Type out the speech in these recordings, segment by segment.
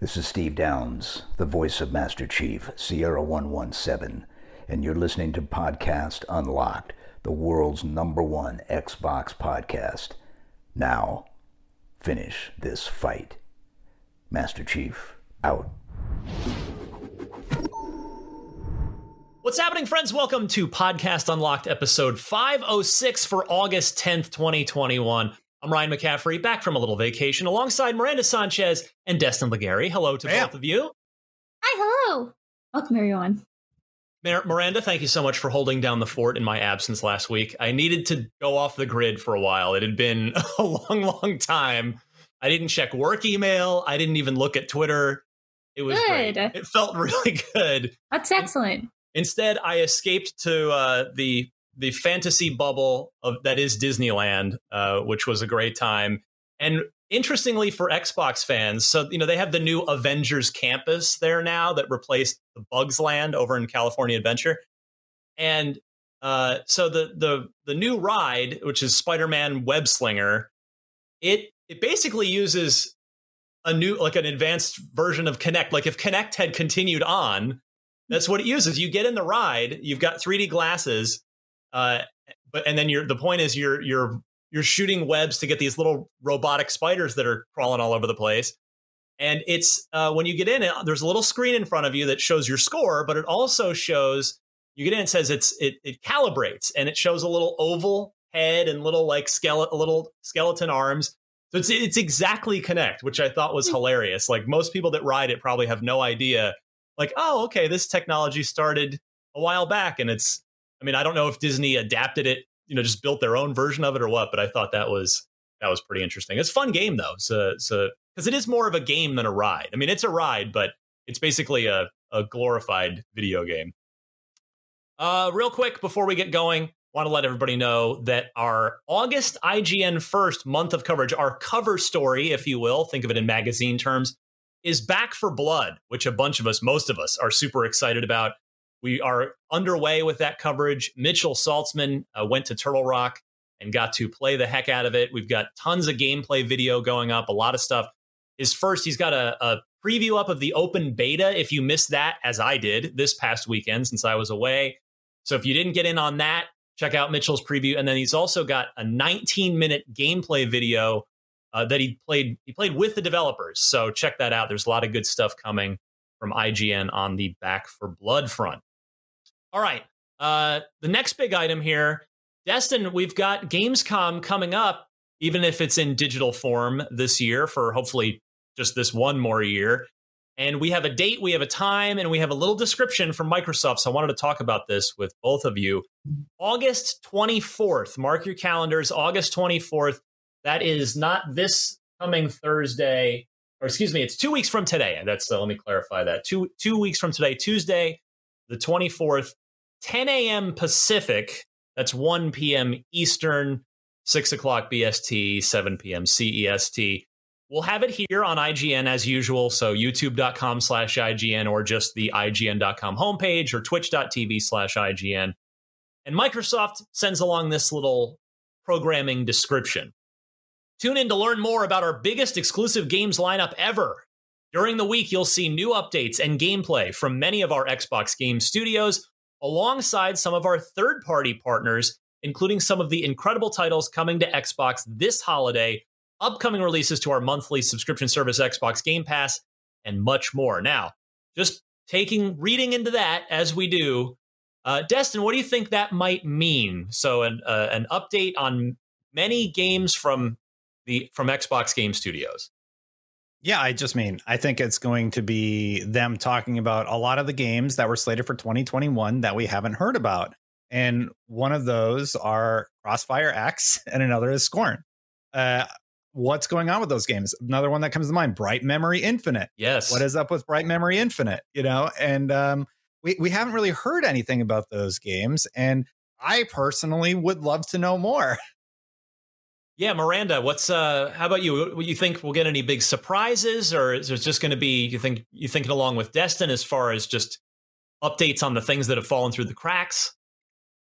This is Steve Downes, the voice of Master Chief, Sierra 117, and you're listening to Podcast Unlocked, the world's number one Xbox podcast. Now, finish this fight. Master Chief, out. What's happening, friends? Welcome to Podcast Unlocked, episode 506 for August 10th, 2021. I'm Ryan McCaffrey, back from a little vacation alongside Miranda Sanchez and Destin Legarie. Hello to Bam. both of you. Hi, hello. Welcome, everyone. Mir- Miranda, thank you so much for holding down the fort in my absence last week. I needed to go off the grid for a while. It had been a long, long time. I didn't check work email. I didn't even look at Twitter. It was great. Good. It felt really good. That's excellent. Instead, I escaped to uh, the the fantasy bubble of that is Disneyland, uh, which was a great time. And interestingly, for Xbox fans, so you know they have the new Avengers campus there now that replaced the Bugs Land over in California Adventure, and uh, so the the the new ride, which is Spider Man Web Slinger, it it basically uses a new like an advanced version of Kinect. Like if Kinect had continued on, that's what it uses. You get in the ride, you've got 3D glasses, uh, but and then you're the point is you're you're you're shooting webs to get these little robotic spiders that are crawling all over the place. And it's uh, when you get in it, there's a little screen in front of you that shows your score, but it also shows you get in. It says it's it it calibrates and it shows a little oval head and little like skeleton little skeleton arms. So it's it's exactly Kinect, which I thought was hilarious. Like most people that ride it probably have no idea. Like, oh, okay, this technology started a while back, and it's. I mean, I don't know if Disney adapted it, you know, just built their own version of it or what, but I thought that was that was pretty interesting. It's a fun game though, so so because it is more of a game than a ride. I mean, it's a ride, but it's basically a a glorified video game. Uh, real quick before we get going, want to let everybody know that our August IGN first month of coverage, our cover story, if you will, think of it in magazine terms, is Back 4 Blood, which a bunch of us, most of us, are super excited about. We are underway with that coverage. Mitchell Saltzman uh, went to Turtle Rock and got to play the heck out of it. We've got tons of gameplay video going up, a lot of stuff. Is first, he's got a, a preview up of the open beta. If you missed that, as I did this past weekend since I was away. So if you didn't get in on that, check out Mitchell's preview. And then he's also got a 19 minute gameplay video uh, that he played. He played with the developers. So check that out. There's a lot of good stuff coming from IGN on the Back 4 Blood front. All right. Uh, the next big item here, Destin, we've got Gamescom coming up, even if it's in digital form this year for hopefully just this one more year. And we have a date, we have a time, and we have a little description from Microsoft. So I wanted to talk about this with both of you. August 24th, mark your calendars, August 24th. That is not this coming Thursday, or excuse me, it's two weeks from today. That's uh, let me clarify that. Two two weeks from today, Tuesday, the 24th, 10 a.m. Pacific. That's 1 p.m. Eastern, 6 o'clock BST, 7 p.m. CEST. We'll have it here on IGN as usual. So youtube.com slash IGN or just the IGN.com homepage or twitch.tv slash IGN. And Microsoft sends along this little programming description. Tune in to learn more about our biggest exclusive games lineup ever. During the week, you'll see new updates and gameplay from many of our Xbox game studios, alongside some of our third party partners, including some of the incredible titles coming to Xbox this holiday, upcoming releases to our monthly subscription service, Xbox Game Pass, and much more. Now, just taking reading into that as we do, uh, Destin, what do you think that might mean? So, an uh, an update on many games from the from Xbox Game Studios. Yeah, I just mean, I think it's going to be them talking about a lot of the games that were slated for 2021 that we haven't heard about. And one of those are Crossfire X, and another is Scorn. Uh, what's going on with those games? Another one that comes to mind, Bright Memory Infinite. Yes. What is up with Bright Memory Infinite? You know, and um, we, we haven't really heard anything about those games. And I personally would love to know more. Yeah, Miranda, what's uh how about you? What you think we'll get any big surprises or is it just going to be you think you thinking along with Destin as far as just updates on the things that have fallen through the cracks?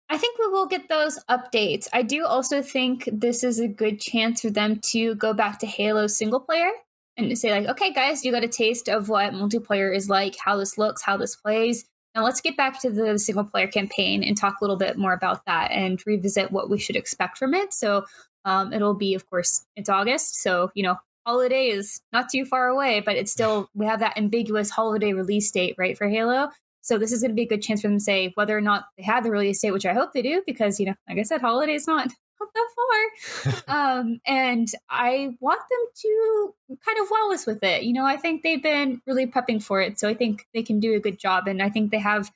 I think we will get those updates. I do also think this is a good chance for them to go back to Halo single player and say like, okay, guys, you got a taste of what multiplayer is like, how this looks, how this plays. Now let's get back to the single player campaign and talk a little bit more about that and revisit what we should expect from it. So um, it'll be, of course, it's August, so you know, holiday is not too far away, but it's still we have that ambiguous holiday release date, right, for Halo. So this is going to be a good chance for them to say whether or not they have the release date, which I hope they do, because you know, like I said, holiday is not that far. um, and I want them to kind of wow us with it. You know, I think they've been really prepping for it, so I think they can do a good job. And I think they have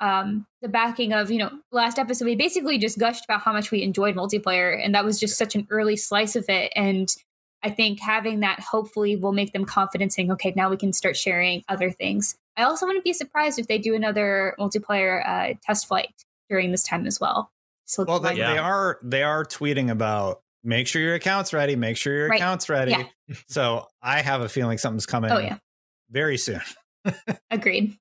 um, the backing of you know last episode we basically just gushed about how much we enjoyed multiplayer, and that was just such an early slice of it. And I think having that hopefully will make them confident, saying, "Okay, now we can start sharing other things." I also wouldn't be surprised if they do another multiplayer uh, test flight during this time as well. So well, they, they, are they are tweeting about make sure your account's ready, make sure your right. account's ready. Yeah. so I have a feeling something's coming. Oh yeah, very soon. Agreed.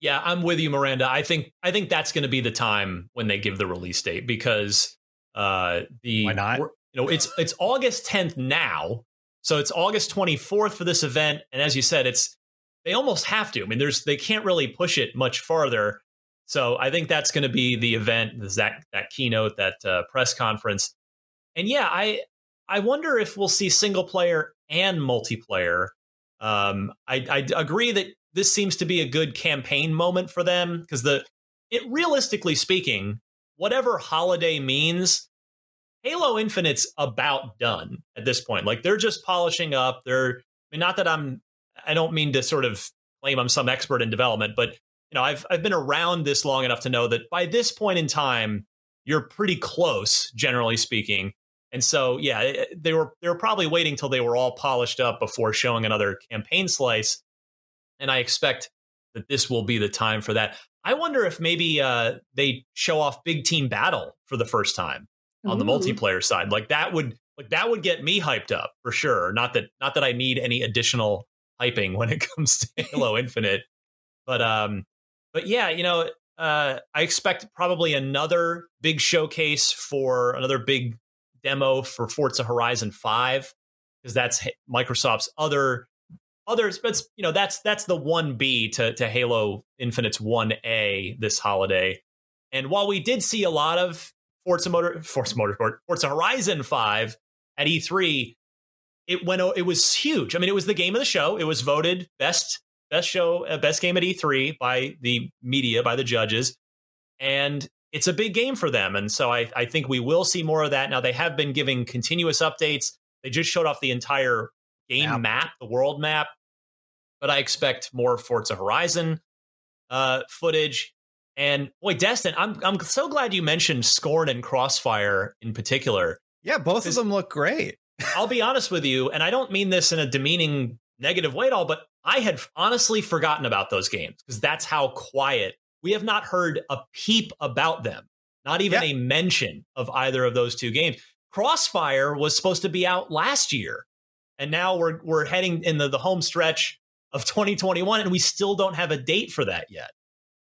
Yeah, I'm with you, Miranda. I think I think that's going to be the time when they give the release date because uh the why not? You know, it's it's August 10th now, so it's August 24th for this event, and as you said, it's they almost have to. I mean, there's they can't really push it much farther so I think that's going to be the event, that that keynote, that uh, press conference. And yeah, I I wonder if we'll see single player and multiplayer. Um, I, I agree that this seems to be a good campaign moment for them because the it realistically speaking, whatever holiday means, Halo Infinite's about done at this point. Like they're just polishing up. They're I mean, not that I'm I don't mean to sort of claim I'm some expert in development, but you know, I've I've been around this long enough to know that by this point in time, you're pretty close, generally speaking. And so, yeah, eh, they were they were probably waiting till they were all polished up before showing another campaign slice. And I expect that this will be the time for that. I wonder if maybe uh, they show off big team battle for the first time on Ooh. the multiplayer side. Like that would like that would get me hyped up for sure. Not that not that I need any additional hyping when it comes to Halo Infinite, but um, but yeah, you know, uh, I expect probably another big showcase for another big demo for Forza Horizon Five because that's Microsoft's other others. But you know, that's that's the one B to to Halo Infinite's one A this holiday. And while we did see a lot of Forza Motor Forza Motorsport Forza Horizon Five at E3, it went it was huge. I mean, it was the game of the show. It was voted best best show, uh, best game at E3 by the media, by the judges, and it's a big game for them. And so I, I think we will see more of that. Now they have been giving continuous updates. They just showed off the entire game map, map the world map, but I expect more Forza Horizon uh, footage. And boy, Destin, I'm I'm so glad you mentioned Scorn and Crossfire in particular. Yeah, both of them look great. I'll be honest with you, and I don't mean this in a demeaning negative way at all, but I had honestly forgotten about those games because that's how quiet. We have not heard a peep about them, not even yeah. a mention of either of those two games. Crossfire was supposed to be out last year, and now we're we're heading in the, the home stretch of 2021, and we still don't have a date for that yet.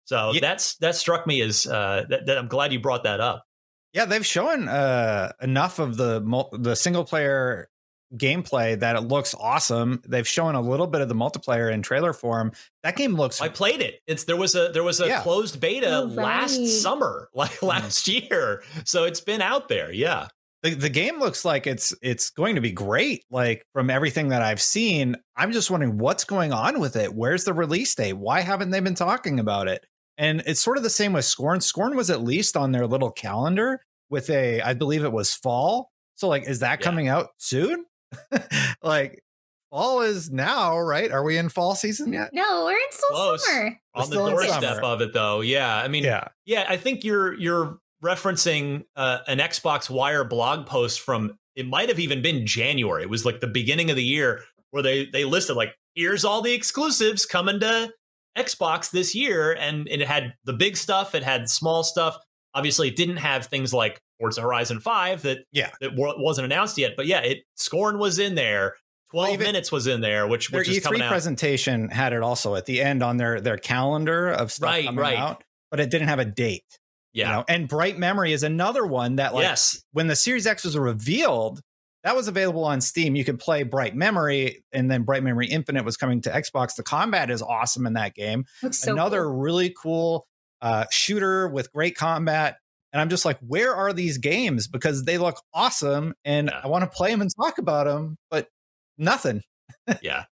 So yeah. that's that struck me as uh, that, that I'm glad you brought that up. Yeah, they've shown uh, enough of the the single player gameplay that it looks awesome. They've shown a little bit of the multiplayer in trailer form. That game looks. I played it. It's there was a there was a yeah. closed beta oh, right. last summer, like mm-hmm. last year. So it's been out there. Yeah. The, the game looks like it's it's going to be great. Like from everything that I've seen, I'm just wondering what's going on with it. Where's the release date? Why haven't they been talking about it? And it's sort of the same with Scorn. Scorn was at least on their little calendar with a, I believe it was fall. So like, is that yeah. coming out soon? like fall is now, right? Are we in fall season yet? No, we're in still Close. summer. On the doorstep of it though. Yeah. I mean, yeah. Yeah, I think you're you're referencing uh, an Xbox Wire blog post from it might have even been January. It was like the beginning of the year where they they listed like here's all the exclusives coming to Xbox this year and it had the big stuff, it had small stuff. Obviously, it didn't have things like Forza Horizon 5 that yeah that wasn't announced yet. But yeah, it Scorn was in there. 12 well, minutes was in there, which, their which is E3 presentation had it also at the end on their their calendar of stuff right, coming right. out, but it didn't have a date. Yeah. You know? And Bright Memory is another one that like yes. when the Series X was revealed, that was available on Steam. You could play Bright Memory, and then Bright Memory Infinite was coming to Xbox. The combat is awesome in that game. Looks so Another cool. really cool uh, shooter with great combat. And I'm just like, where are these games? Because they look awesome, and Yeah. I want to play them and talk about them, but nothing. yeah.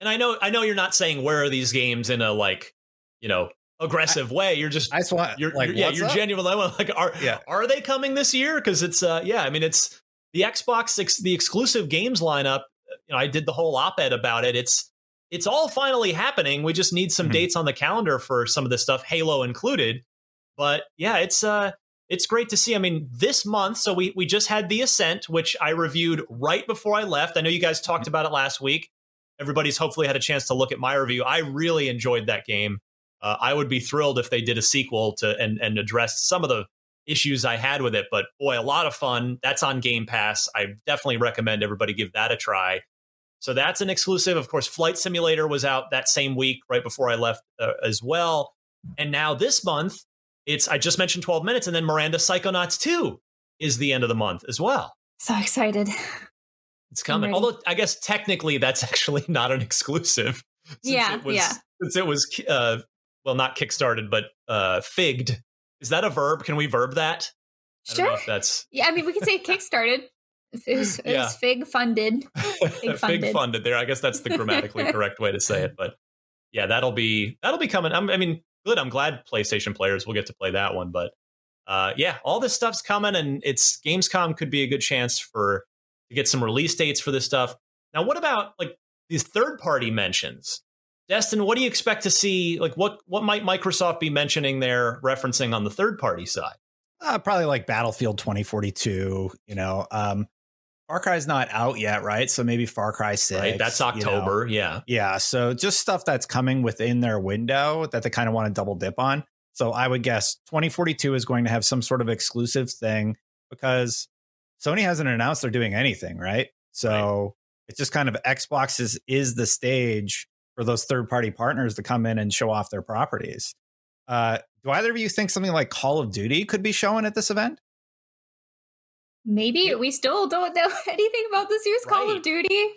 And I know I know you're not saying where are these games in a like, you know, aggressive way. You're just I just want, you're, like, you're- yeah, you're up? genuinely like are Yeah. are they coming this year? Because it's uh yeah, I mean it's the Xbox the exclusive games lineup. You know, I did the whole op-ed about it. It's it's all finally happening. We just need some Mhm. dates on the calendar for some of this stuff, Halo included. But yeah, it's uh it's great to see. I mean, this month, so we we just had the Ascent, which I reviewed right before I left. I know you guys talked about it last week. Everybody's hopefully had a chance to look at my review. I really enjoyed that game. Uh, I would be thrilled if they did a sequel to and and addressed some of the issues I had with it. But boy, a lot of fun. That's on Game Pass. I definitely recommend everybody give that a try. So that's an exclusive. Of course, Flight Simulator was out that same week, right before I left uh, as well. And now this month, it's I just mentioned 12 minutes, and then Miranda Psychonauts 2 is the end of the month as well. So excited. It's coming. Although I guess technically that's actually not an exclusive. Yeah, it was, yeah. Since it was, uh, well, not kickstarted, but uh, figged. Is that a verb? Can we verb that? I don't know Sure. that's Yeah, I mean, we could say kickstarted. It was, it Yeah. was Fig funded. fig funded. funded. There, I guess that's the grammatically correct way to say it. But yeah, that'll be that'll be coming. I'm, I mean, good. I'm glad PlayStation players will get to play that one. But uh, yeah, all this stuff's coming, and it's Gamescom could be a good chance for to get some release dates for this stuff. Now, what about like these third party mentions? Destin, what do you expect to see? Like, what what might Microsoft be mentioning there, referencing on the third party side? Uh, probably like Battlefield 2042. You know, um, Far Cry's not out yet, right? So maybe Far Cry 6. Right, that's you know. October. Yeah, Yeah. So just stuff that's coming within their window that they kind of want to double dip on. So I would guess 2042 is going to have some sort of exclusive thing because Sony hasn't announced they're doing anything, right? So it's just kind of Xbox is, is the stage for those third party partners to come in and show off their properties. Uh, do either of you think something like Call of Duty could be shown at this event? Maybe we still don't know anything about this year's Call of Duty.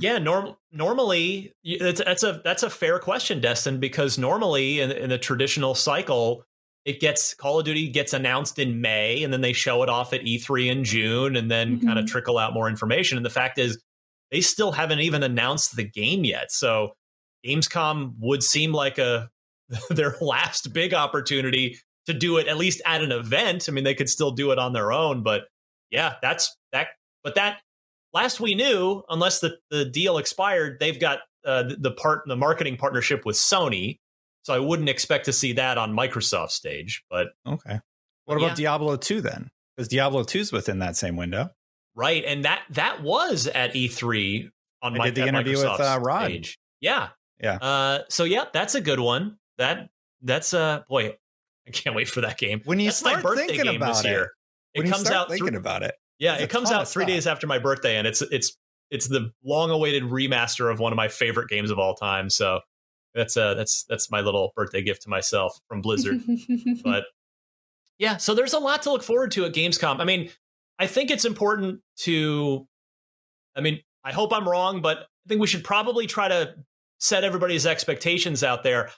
Yeah, norm- normally y- that's, that's a that's a fair question, Destin, because normally in, in the traditional cycle, it gets Call of Duty gets announced in May, and then they show it off at E3 in June, and then kind of trickle out more information. And the fact is, they still haven't even announced the game yet. So Gamescom would seem like a their last big opportunity to do it at least at an event. I mean, they could still do it on their own, but yeah, that's that. But that last we knew, unless the, the deal expired, they've got uh, the, the part the marketing partnership with Sony. So I wouldn't expect to see that on Microsoft stage. But Okay. What Yeah. about Diablo 2 then? Because Diablo 2 is within that same window. right, and that that was at E3 on I my did the interview with, Microsoft's uh, Rod. stage. Yeah, Yeah. Uh, so yeah, that's a good one. That that's uh boy, I can't wait for that game. When you that's my start birthday thinking game about this it, year. It when you comes start out thinking thr- about it. Yeah, it comes out three stuff. days after my birthday, and it's it's it's the long-awaited remaster of one of my favorite games of all time. So that's uh that's that's my little birthday gift to myself from Blizzard. but yeah, so there's a lot to look forward to at Gamescom. I mean, I think it's important to, I mean, I hope I'm wrong, but I think we should probably try to set everybody's expectations out there.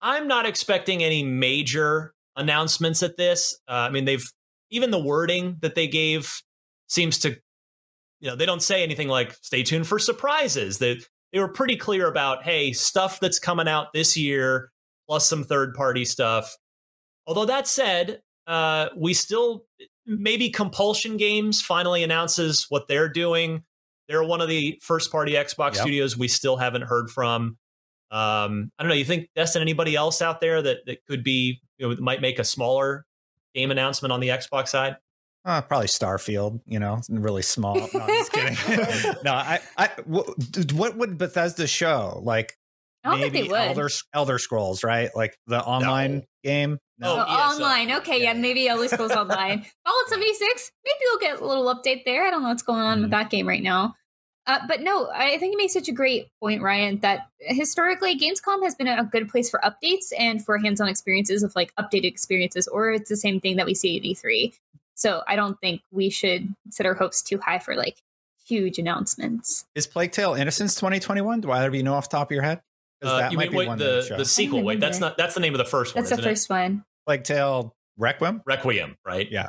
I'm not expecting any major announcements at this. Uh, I mean, they've even the wording that they gave seems to, you know, they don't say anything like "stay tuned for surprises." They they were pretty clear about, hey, stuff that's coming out this year plus some third party stuff. Although that said, uh, we still maybe Compulsion Games finally announces what they're doing. They're one of the first party Xbox Yep. studios we still haven't heard from. Um, I don't know. You think Destin? Anybody else out there that that could be you know might make a smaller game announcement on the Xbox side? Uh, probably Starfield, you know, really small. No, I'm just kidding. no, I, I, wh- what would Bethesda show? Like I don't maybe think they would. Elder, Elder Scrolls, right? Like the online game. No, Oh, yeah, so- online. okay, yeah, yeah. maybe Elder Scrolls Online. Fallout 76, maybe we'll get a little update there. I don't know what's going on with Mhm. that game right now. Uh, but no, I think you make such a great point, Ryan, that historically Gamescom has been a good place for updates and for hands on experiences of like updated experiences, or it's the same thing that we see at E3. So I don't think we should set our hopes too high for like huge announcements. Is Plague Tale Innocence 2021? Do either of you know off the top of your head? 'Cause Uh, that you might mean be wait, one that the the sequel? Wait, that's not that's the name of the first one. That's the isn't it? first one. Plague Tale Requiem. Requiem, right? Yeah.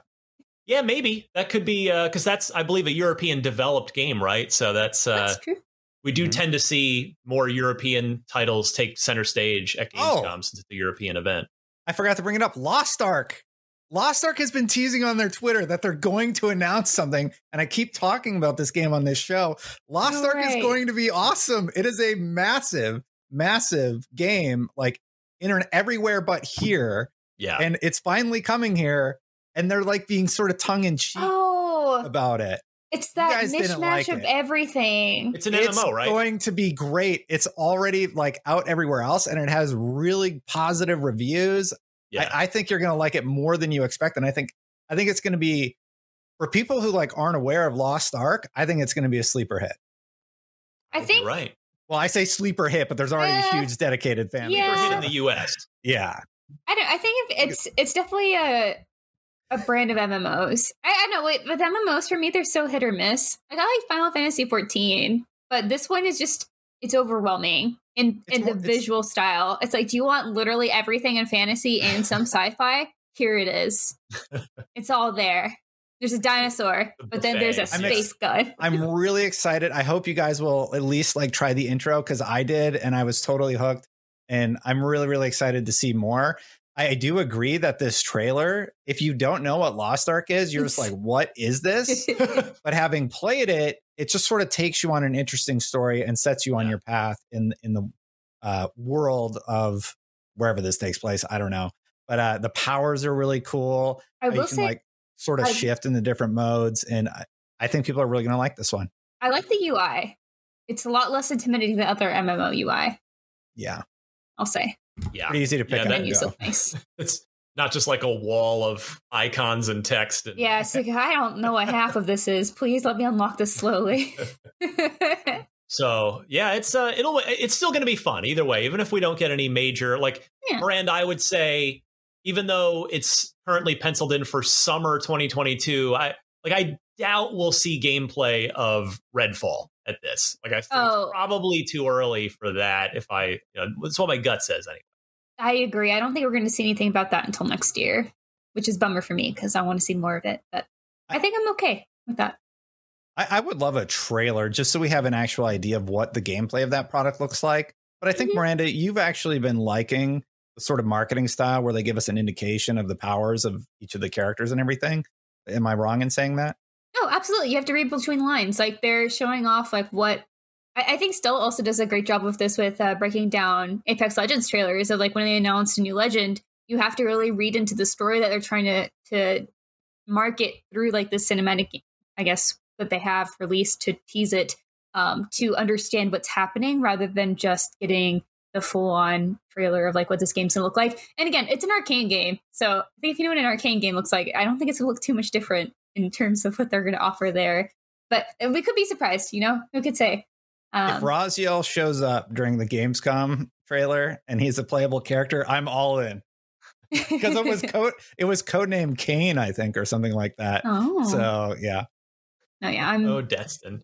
Yeah, maybe that could be because that's, I believe, a European developed game, right? So that's uh, That's true. we do Mhm. tend to see more European titles take center stage at Oh. Gamescom since it's a European event. I forgot to bring it up. Lost Ark. Lost Ark has been teasing on their Twitter that they're going to announce something, and I keep talking about this game on this show. Lost No Ark is going to be awesome. It is a massive, massive game, like internet everywhere but here, Yeah, and it's finally coming here. And they're like being sort of tongue in cheek Oh, about it. it's that guys mishmash like of it. everything. it's an it's MMO, right? going to be great. It's already like out everywhere else, and it has really positive reviews. yeah, I, I think you're going to like it more than you expect, and I think I think it's going to be for people who like aren't aware of Lost Ark. I think it's going to be a sleeper hit. I think right. Well, I say sleeper hit, but there's already Eh, a huge dedicated fan. We're yeah. hit in the U.S. yeah. I don't. I think it's it's definitely a a brand of MMOs. I, I know. Wait, but MMOs for me they're so hit or miss. Like I like Final Fantasy 14, but this one is just it's overwhelming in It's in more- the it's- visual style. It's like, do you want literally everything in fantasy and some sci-fi? Here it is. it's all there. There's a dinosaur, The but then there's a buffet. I'm ex- space gun. I'm really excited. I hope you guys will at least like try the intro because I did and I was totally hooked. And I'm really, really excited to see more. I, do agree that this trailer, if you don't know what Lost Ark is, you're just like, what is this? but having played it, it just sort of takes you on an interesting story and sets you on Yeah. your path in in the uh, world of wherever this takes place. I don't know, but uh, the powers are really cool. I will say like sort of I- shift in the different modes, and I, I think people are really going to like this one. I like the UI. It's a lot less intimidating than other MMO UI. Yeah, I'll say. Yeah, pretty easy to pick Yeah, up. that- and Menus go. look nice. it's not just like a wall of icons and text. And, Yeah, it's like I don't know what half of this is. Please let me unlock this slowly. So yeah, it's uh, it'll it's still going to be fun either way. Even if we don't get any major like Yeah. brand, I would say, even though it's currently penciled in for summer 2022, I like I doubt we'll see gameplay of Redfall at this. Like I think Oh. it's probably too early for that. If I, you know, that's what my gut says anyway. I agree. I don't think we're going to see anything about that until next year, which is bummer for me because I want to see more of it. But I think I'm okay with that. I, I would love a trailer just so we have an actual idea of what the gameplay of that product looks like. But I think Mhm. Miranda, you've actually been liking the sort of marketing style where they give us an indication of the powers of each of the characters and everything. Am I wrong in saying that? No, absolutely. You have to read between lines. Like they're showing off like what I, I think Still also does a great job with this with uh, breaking down Apex Legends trailers. of like when they announced a new legend, you have to really read into the story that they're trying to to market through like the cinematic, I guess, that they have released to tease it um, to understand what's happening rather than just getting the full on trailer of like what this game's gonna look like. And again, it's an Arkane game, so I think if you know what an Arkane game looks like, I don't think it's gonna look too much different in terms of what they're gonna offer there. But we could be surprised, you know. Who could say? if Um, Raziel shows up during the Gamescom trailer and he's a playable character, I'm all in. Because it was code it was codename Kane, I think, or something like that. oh, So yeah. no, yeah, I'm Oh, Destin.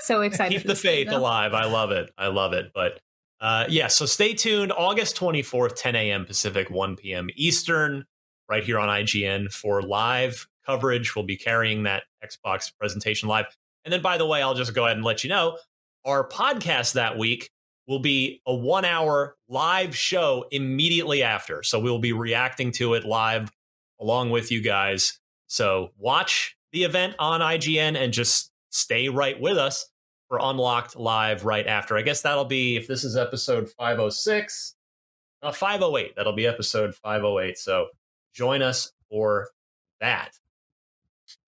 so excited. keep the this game, faith alive. I love it. I love it. But uh, yeah, so stay tuned. August 24th, 10 a.m. Pacific, 1 p.m. Eastern, right here on IGN for live coverage. We'll be carrying that Xbox presentation live. And then, by the way, I'll just go ahead and let you know our podcast that week will be a one hour live show immediately after. So we'll be reacting to it live along with you guys. So watch the event on IGN and just stay right with us for Unlocked Live right after. I guess that'll be, if this is episode 506, uh, 508. That'll be episode 508. So join us for that.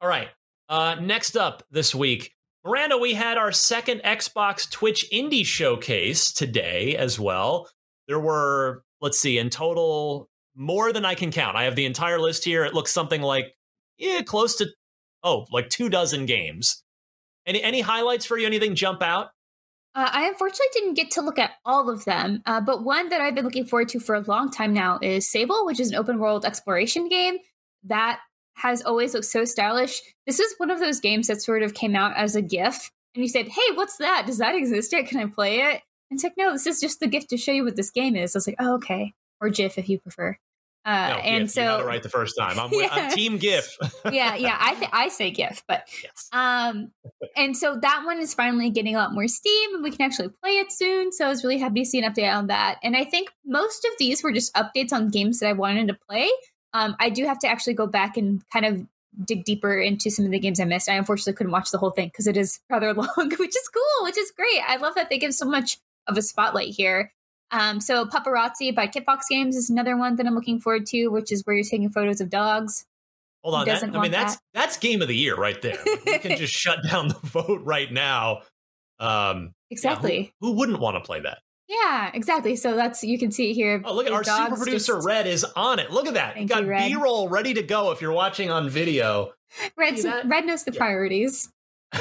All right. Uh, next up this week, Miranda, we had our second Xbox Twitch Indie Showcase today as well. There were, let's see, in total, more than I can count. I have the entire list here. It looks something like, yeah, close to, oh, like two dozen games. Any any highlights for you? Anything jump out? Uh, I unfortunately didn't get to look at all of them, uh, but one that I've been looking forward to for a long time now is Sable, which is an open world exploration game that has always looked so stylish. This is one of those games that sort of came out as a GIF and you said, "Hey, what's that? Does that exist yet? Can I play it?" And it's like, "No, this is just the gift to show you what this game is." I was like, "Oh, okay," or GIF if you prefer. Uh, No, and GIF, so, you got it right the first time. I'm, with, I'm team GIF. yeah, yeah, I th- I say GIF, but yes. um, and so that one is finally getting a lot more steam, and we can actually play it soon. So I was really happy to see an update on that. And I think most of these were just updates on games that I wanted to play. Um, I do have to actually go back and kind of dig deeper into some of the games I missed. I unfortunately couldn't watch the whole thing because it is rather long, which is cool, which is great. I love that they give so much of a spotlight here. Um, so Pupperazzi by Kitfox Games is another one that I'm looking forward to, which is where you're taking photos of dogs. Hold on. That, doesn't I mean, that's that? that's game of the year right there. We can just shut down the vote right now. Um, yeah, who- Exactly. who, wouldn't want to play that? Yeah, exactly. So that's you can see here. Oh, look at our super producer just- Red is on it. Look at that. Thank you got you, Red. B-roll ready to go if you're watching on video. Red. Red knows the Yeah. priorities.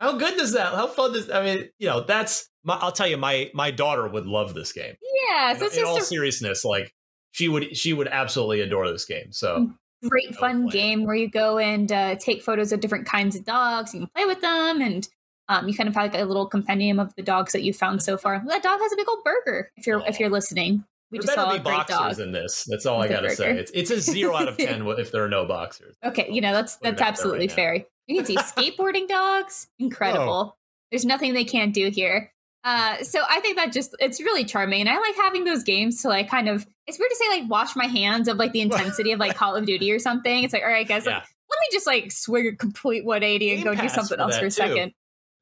How good does that? How fun does? I mean, you know, that's. My, I'll tell you, my my daughter would love this game. Yeah, In, in all just seriousness, like she would she would absolutely adore this game. So great fun game where you go and uh, take photos of different kinds of dogs. You can play with them, and um, you kind of have like a little compendium of the dogs that you found so far. That dog has a big old burger. If you're if you're listening, we there just saw be a great boxers dog. in this. That's all I gotta say. It's it's a zero out of ten if there are no boxers. Okay, you know that's that's absolutely right now. fair. You can see skateboarding dogs, incredible. There's nothing they can't do here. Uh, so I think that just it's really charming, and I like having those games to like kind of. It's weird to say like wash my hands of like the intensity of like Call of Duty or something. It's like all right, guys, like, let me just like swing a complete 180 and Game go do something for else for a too. second.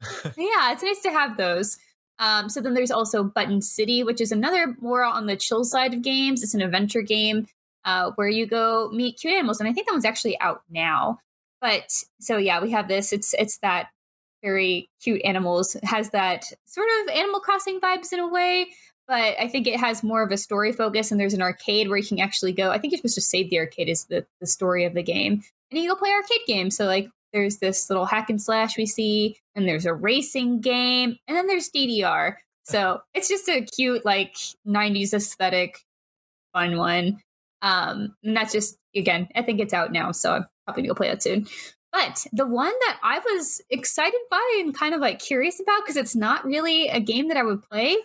yeah, it's nice to have those. Um, so then there's also Button City, which is another more on the chill side of games. It's an adventure game uh, where you go meet cute animals, and I think that one's actually out now. But so yeah, we have this. It's it's that very cute animals. It has that sort of Animal Crossing vibes in a way, but I think it has more of a story focus. And there's an arcade where you can actually go. I think you're supposed to save the arcade is the the story of the game, and you go play arcade games. So like there's this little hack and slash we see, and there's a racing game, and then there's DDR. So it's just a cute like 90s aesthetic, fun one. Um, and that's just again, I think it's out now, so I'm probably gonna go play that soon. But the one that I was excited by and kind of like curious about because it's not really a game that I would play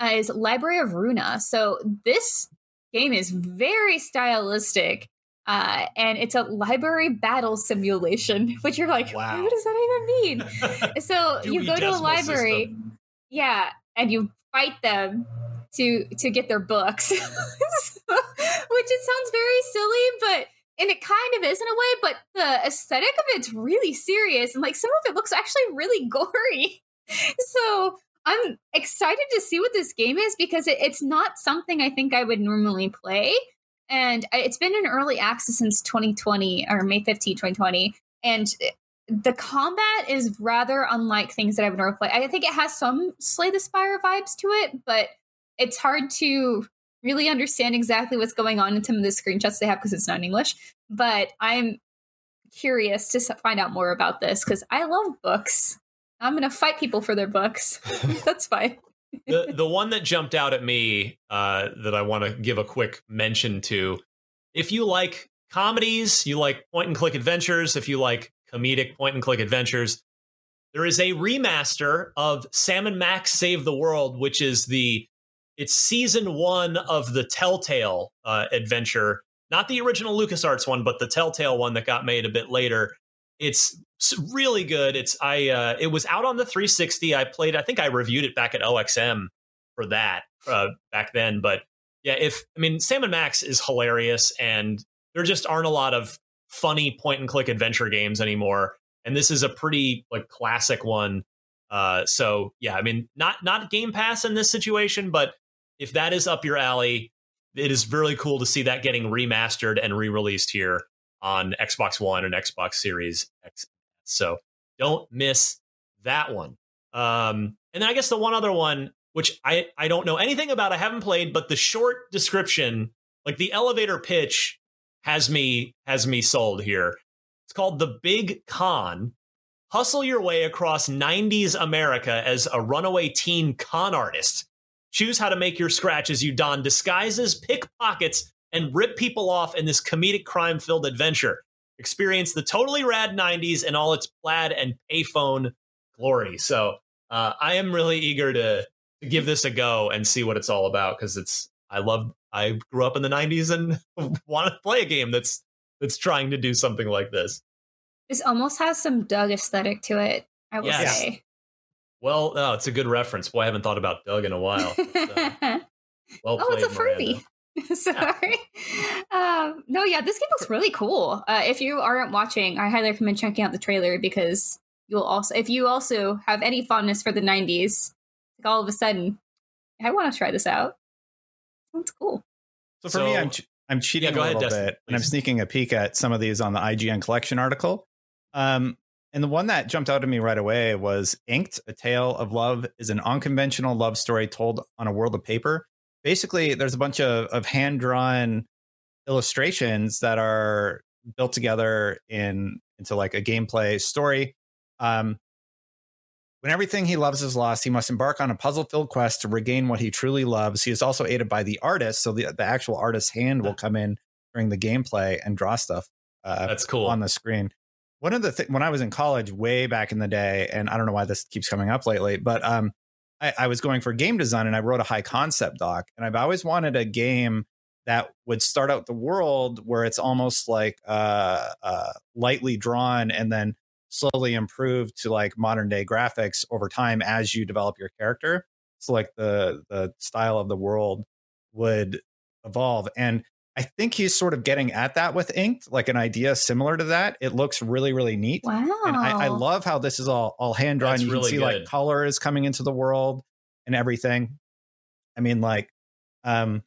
uh, is Library of Ruina. So this game is very stylistic. Uh, and it's a library battle simulation, which you're like, Wow. what does that even mean? So you go to a library, System. yeah, and you fight them to to get their books, which it sounds very silly, but and it kind of is in a way. But the aesthetic of it's really serious, and like some of it looks actually really gory. So I'm excited to see what this game is because it, it's not something I think I would normally play. And it's been in early access since 2020 or May 15, 2020. And eh, the combat is rather unlike things that I would normally play. I think it has some Slay the Spire vibes to it, but it's hard to really understand exactly what's going on in some of the screenshots they have because it's not in English. But I'm curious to find out more about this because I love books. I'm going to fight people for their books. That's fine. the the one that jumped out at me uh, that I want to give a quick mention to, if you like comedies, you like point and click adventures, if you like comedic point and click adventures, there is a remaster of Sam and Max Save the World, which is the it's season one of the Telltale uh, adventure, not the original LucasArts one, but the Telltale one that got made a bit later. It's really good. It's I uh, it was out on the 360. I played. I think I reviewed it back at OXM for that uh, back then. But yeah, if I mean Sam and Max is hilarious, and there just aren't a lot of funny point and click adventure games anymore. And this is a pretty like classic one. Uh, so yeah, I mean not not Game Pass in this situation, but if that is up your alley, it is really cool to see that getting remastered and re-released here on Xbox One and Xbox Series X. So don't miss that one. Um, and then I guess the one other one, which I, I don't know anything about, I haven't played, but the short description, like the elevator pitch, has me has me sold here. It's called The Big Con. Hustle your way across 90s America as a runaway teen con artist. Choose how to make your scratch as you don disguises, pick pockets, and rip people off in this comedic crime filled adventure. experience the totally rad 90s and all its plaid and payphone glory. So uh, I am really eager to, to give this a go and see what it's all about because it's I love I grew up in the 90s and want to play a game that's that's trying to do something like this. This almost has some Doug aesthetic to it, I will yes. say. Well, no, it's a good reference. Boy, I haven't thought about Doug in a while. uh, well oh, it's a Furby. Sorry. Um, no, yeah, this game looks really cool. Uh, if you aren't watching, I highly recommend checking out the trailer because you'll also, if you also have any fondness for the 90s, like all of a sudden, I want to try this out. Sounds cool. So for so, me, I'm I'm cheating yeah, a little ahead, bit, and I'm sneaking a peek at some of these on the IGN collection article. Um, and the one that jumped out at me right away was Inked, A Tale of Love is an unconventional love story told on a world of paper. Basically, there's a bunch of, of hand drawn illustrations that are built together in into like a gameplay story. Um, when everything he loves is lost, he must embark on a puzzle filled quest to regain what he truly loves. He is also aided by the artist. So the, the actual artist's hand will come in during the gameplay and draw stuff uh, That's cool. on the screen. One of the things, when I was in college way back in the day, and I don't know why this keeps coming up lately, but um, I, I was going for game design and I wrote a high concept doc. And I've always wanted a game that would start out the world where it's almost like uh, uh, lightly drawn and then slowly improve to like modern day graphics over time as you develop your character. So like the the style of the world would evolve. And I think he's sort of getting at that with Inked, like an idea similar to that. It looks really, really neat. Wow. And I, I love how this is all all hand drawn. You really can see good. like color is coming into the world and everything. I mean, like, um,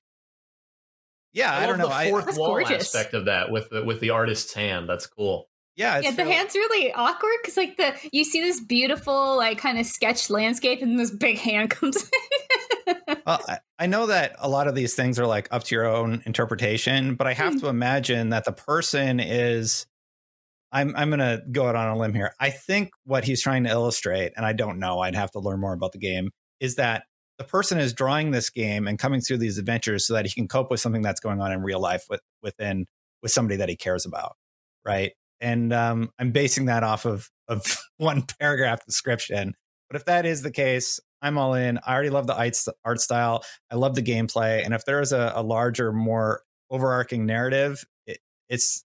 yeah, I, I don't know. The fourth I, wall gorgeous. aspect of that with the with the artist's hand. That's cool. Yeah, yeah. The really... hand's really awkward because like the you see this beautiful like kind of sketched landscape and this big hand comes in. well, I, I know that a lot of these things are like up to your own interpretation, but I have mm. to imagine that the person is. I'm I'm gonna go out on a limb here. I think what he's trying to illustrate, and I don't know, I'd have to learn more about the game, is that the person is drawing this game and coming through these adventures so that he can cope with something that's going on in real life with within with somebody that he cares about, right? And um, I'm basing that off of of one paragraph description. But if that is the case, I'm all in. I already love the art style. I love the gameplay, and if there is a, a larger, more overarching narrative, it, it's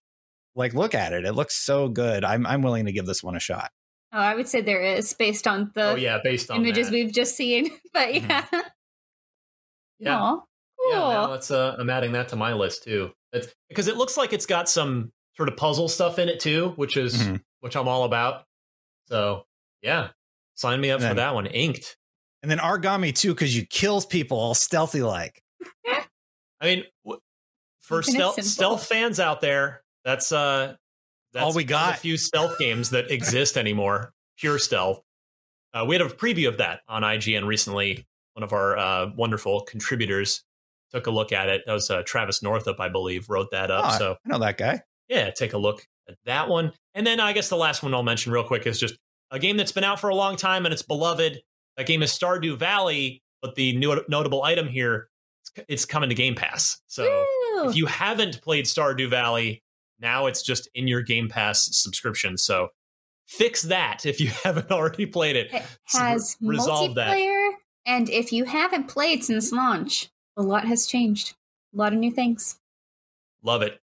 like look at it. It looks so good. I'm I'm willing to give this one a shot. Oh, I would say there is based on the oh yeah, based on images that. we've just seen. But yeah, mm-hmm. yeah, Aww, cool. yeah. Now it's uh, I'm adding that to my list too. It's because it looks like it's got some sort of puzzle stuff in it too, which is mm-hmm. which I'm all about. So yeah, sign me up then, for that one. Inked, and then Aragami 2, because you kills people all stealthy like. I mean, for stealth stealth fans out there, that's uh, that's all we got. A few stealth games that exist anymore. Pure stealth. Uh, we had a preview of that on IGN recently. One of our uh, wonderful contributors took a look at it. That was uh, Travis Northup, I believe, wrote that up. Oh, so I know that guy yeah, take a look at that one. And then I guess the last one I'll mention real quick is just a game that's been out for a long time and it's beloved. That game is Stardew Valley, but the new notable item here it's coming to Game Pass. So Woo! if you haven't played Stardew Valley, now it's just in your Game Pass subscription. So fix that if you haven't already played it. It has resolve multiplayer, that. and if you haven't played since launch, a lot has changed. A lot of new things. Love it.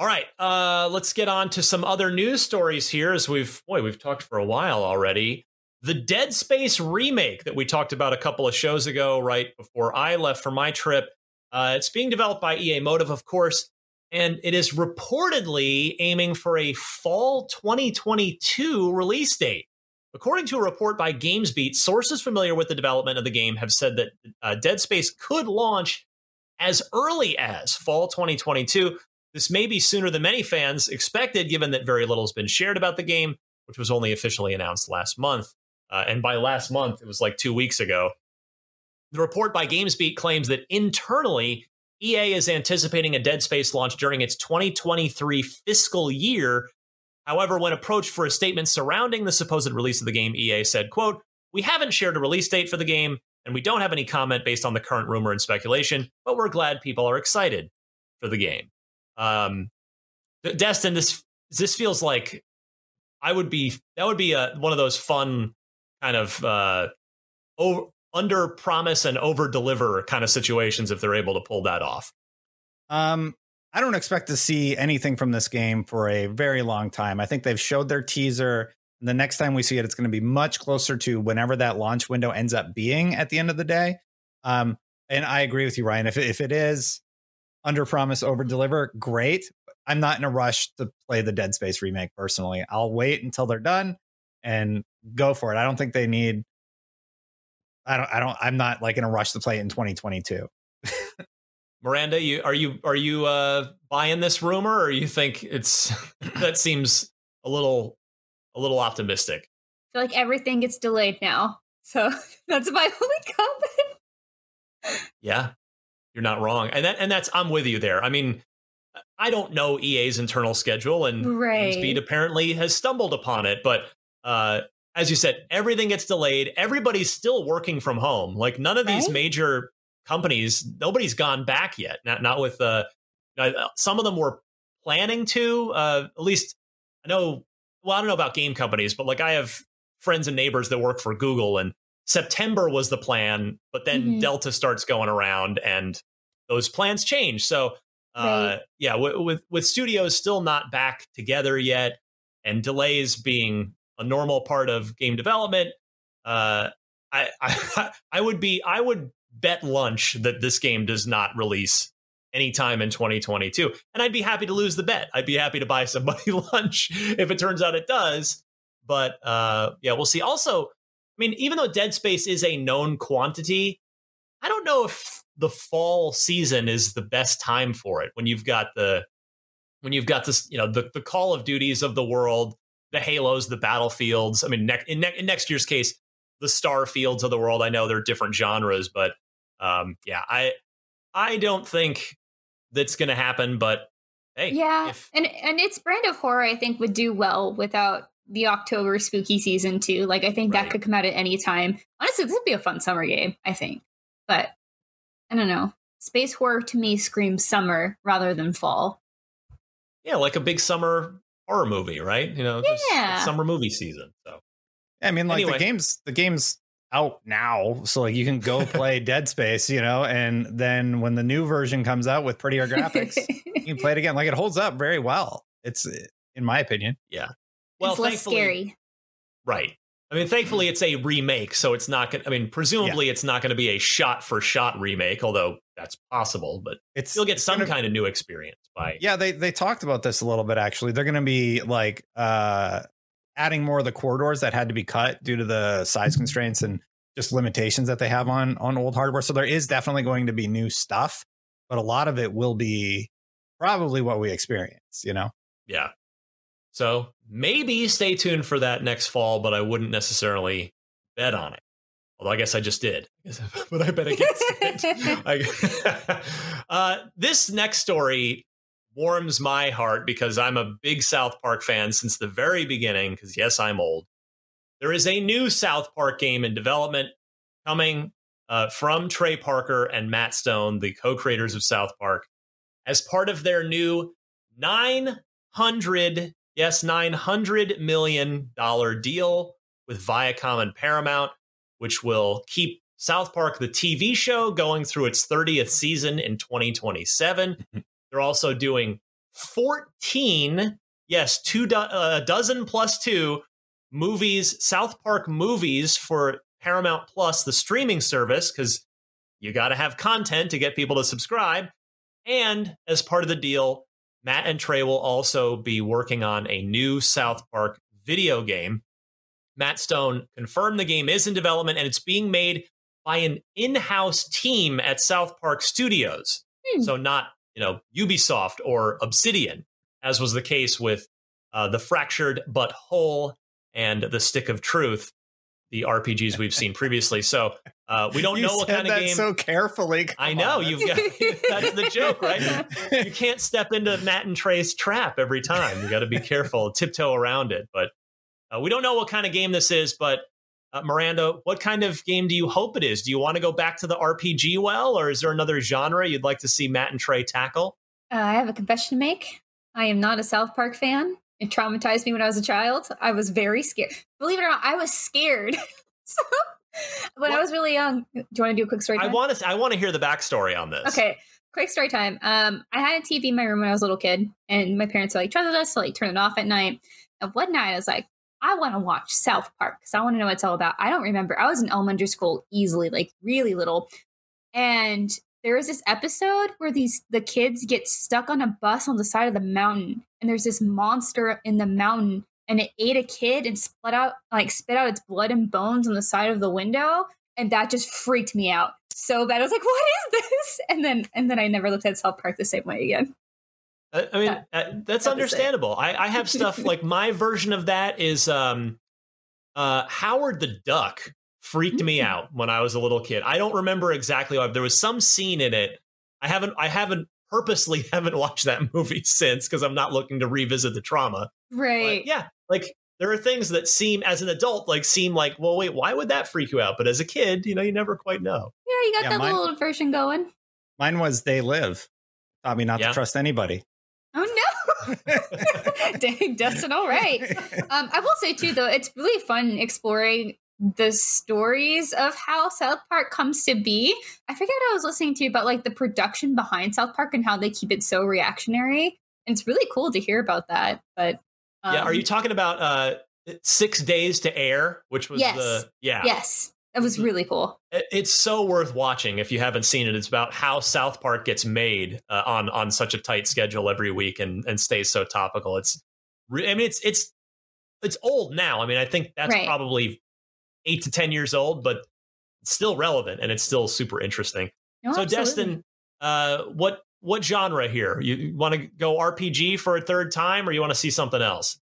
All right, uh, let's get on to some other news stories here. As we've boy, we've talked for a while already. The Dead Space remake that we talked about a couple of shows ago, right before I left for my trip. Uh, it's being developed by EA Motive, of course, and it is reportedly aiming for a fall 2022 release date. According to a report by GamesBeat, sources familiar with the development of the game have said that uh, Dead Space could launch as early as fall 2022, this may be sooner than many fans expected, given that very little has been shared about the game, which was only officially announced last month. Uh, and by last month, it was like two weeks ago. The report by GamesBeat claims that internally, EA is anticipating a Dead Space launch during its 2023 fiscal year. However, when approached for a statement surrounding the supposed release of the game, EA said, quote, We haven't shared a release date for the game, and we don't have any comment based on the current rumor and speculation, but we're glad people are excited for the game. Um, Destin, this this feels like I would be that would be a, one of those fun kind of uh, over, under promise and over deliver kind of situations if they're able to pull that off. Um, I don't expect to see anything from this game for a very long time. I think they've showed their teaser. The next time we see it, it's going to be much closer to whenever that launch window ends up being at the end of the day. Um, and I agree with you, Ryan. If if it is under promise, over deliver, great. I'm not in a rush to play the Dead Space remake personally. I'll wait until they're done and go for it. I don't think they need. I don't. I don't. I'm not like in a rush to play it in 2022. Miranda, you are you are you uh, buying this rumor, or you think it's that seems a little a little optimistic? I feel like everything gets delayed now, so that's my only comment. Yeah, you're not wrong, and that and that's I'm with you there. I mean, I don't know EA's internal schedule, and right. Speed apparently has stumbled upon it, but uh, as you said, everything gets delayed. Everybody's still working from home. Like none of these Right? major companies, nobody's gone back yet. Not not with uh, uh, some of them were planning to. Uh, at least I know. Well, I don't know about game companies, but like I have friends and neighbors that work for Google, and September was the plan, but then Mhm. Delta starts going around, and those plans change. So. Uh, Right. yeah, with, with with studios still not back together yet, and delays being a normal part of game development, uh, I, I I would be I would bet lunch that this game does not release anytime in 2022, and I'd be happy to lose the bet. I'd be happy to buy somebody lunch if it turns out it does. But uh, yeah, we'll see. Also, mean, even though Dead Space is a known quantity, I don't know if the fall season is the best time for it when you've got the when you've got this, you know, the, the Call of Duties of the world, the Halos, the Battlefields. I mean, ne- in, ne- in next year's case, the Starfields of the world. I know they're different genres, but um, yeah, I I don't think that's going to happen. But hey, yeah, if, and and its brand of horror, I think, would do well without the October spooky season too. Like, I think Right. that could come out at any time. Honestly, this would be a fun summer game. I think, but I don't know. Space horror to me screams summer rather than fall. yeah, like a big summer horror movie, right? You know, just Yeah. summer movie season. So I mean, like Anyway. the game's the game's out now, so like you can go play Dead Space, you know, and then when the new version comes out with prettier graphics, you can play it again. Like it holds up very well. It's in my opinion. Well, it's less thankfully- scary. Right. I mean, thankfully, it's a remake, so it's not going. I mean, presumably, it's not going to be a shot for shot remake, although that's possible. But It's you'll get some gonna- kind of new experience by. Yeah, they they talked about this a little bit actually. They're going to be like uh adding more of the corridors that had to be cut due to the size constraints and just limitations that they have on on old hardware. So there is definitely going to be new stuff, but a lot of it will be probably what we experience, you know. Yeah. So maybe stay tuned for that next fall, but I wouldn't necessarily bet on it. Although I guess I just did. but I bet against it. I- uh, this next story warms my heart because I'm a big South Park fan since the very beginning. Because, yes, I'm old. There is a new South Park game in development coming uh, from Trey Parker and Matt Stone, the co creators of South Park, as part of their new 900, yes, $900 million deal with Viacom and Paramount, which will keep South Park, the TV show, going through its 30th season in 2027. They're also doing 14, yes, two do- uh, dozen plus two movies, South Park movies for Paramount Plus, the streaming service, because you got to have content to get people to subscribe. And as part of the deal, Matt and Trey will also be working on a new South Park video game. Matt Stone confirmed the game is in development and it's being made by an in-house team at South Park Studios. Hmm. So not, you know, Ubisoft or Obsidian, as was the case with uh, the Fractured But Whole and the Stick of Truth, the RPGs we've seen previously. So uh, we don't You know what said kind of that game. so carefully. I know on. you've got that's the joke, right? You can't step into Matt and Trey's trap every time. You got to be careful, tiptoe around it. But uh, we don't know what kind of game this is. But uh, Miranda, what kind of game do you hope it is? Do you want to go back to the RPG well, or is there another genre you'd like to see Matt and Trey tackle? Uh, I have a confession to make. I am not a South Park fan, It traumatized me when I was a child. I was very scared. Believe it or not, I was scared. so when what? I was really young, do you want to do a quick story? Time? I want to. I want to hear the backstory on this. Okay, quick story time. Um, I had a TV in my room when I was a little kid, and my parents were like, trusted us to like turn it off at night. And one night, I was like, I want to watch South Park because I want to know what it's all about. I don't remember. I was in elementary school easily, like really little. And there was this episode where these the kids get stuck on a bus on the side of the mountain, and there's this monster in the mountain, and it ate a kid and split out like spit out its blood and bones on the side of the window, and that just freaked me out so bad. I was like, "What is this?" And then and then I never looked at South Park the same way again. I mean, uh, that's that understandable. I, I have stuff like my version of that is um, uh, Howard the Duck freaked me mm. out when I was a little kid. I don't remember exactly why. There was some scene in it. I haven't. I haven't purposely haven't watched that movie since because I'm not looking to revisit the trauma. Right. But yeah. Like there are things that seem as an adult like seem like well wait why would that freak you out but as a kid you know you never quite know yeah you got yeah, that mine, little version going mine was they live taught me not yeah. to trust anybody oh no dang Destin all right um, i will say too though it's really fun exploring the stories of how South Park comes to be. I forget I was listening to about like the production behind South Park and how they keep it so reactionary. And it's really cool to hear about that. But um, yeah, are you um, talking about uh Six Days to Air, which was yes, the yeah yes. That was really cool. It's so worth watching if you haven't seen it. It's about how South Park gets made uh, on on such a tight schedule every week and and stays so topical. It's, I mean, it's it's it's old now. I mean, I think that's right. probably eight to 10 years old, but still relevant and it's still super interesting. No, so, absolutely. Destin, uh, what what genre here? You, want to go RPG for a third time, or you want to see something else?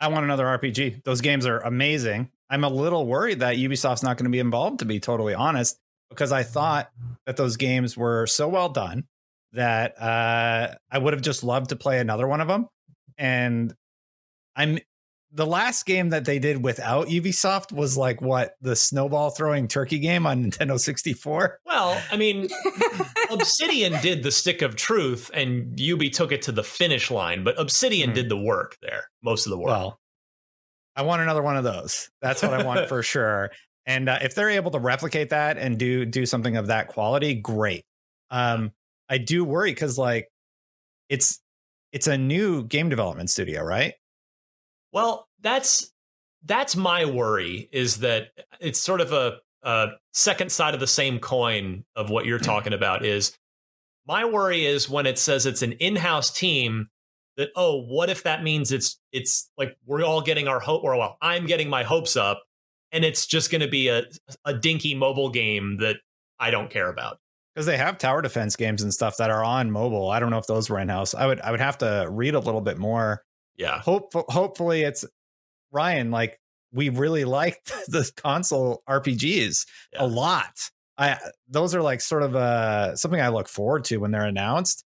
I want another RPG. Those games are amazing. I'm a little worried that Ubisoft's not going to be involved, to be totally honest, because I thought that those games were so well done that uh, I would have just loved to play another one of them. And I'm the last game that they did without Ubisoft was like what the snowball throwing turkey game on Nintendo 64. Well, I mean, Obsidian did the stick of truth and Ubi took it to the finish line, but Obsidian mm. did the work there, most of the work. Well, I want another one of those. That's what I want for sure. And uh, if they're able to replicate that and do do something of that quality, great. Um, I do worry because like it's it's a new game development studio, right? Well, that's that's my worry is that it's sort of a, a second side of the same coin of what you're hmm. talking about is my worry is when it says it's an in-house team that oh what if that means it's it's like we're all getting our hope or well i'm getting my hopes up and it's just going to be a a dinky mobile game that i don't care about. Because they have tower defense games and stuff that are on mobile. I don't know if those were in-house. I would i would have to read a little bit more. Yeah. Hope hopefully it's Ryan. Like we really liked the console RPGs yeah. a lot. I those are like sort of uh something I look forward to when they're announced.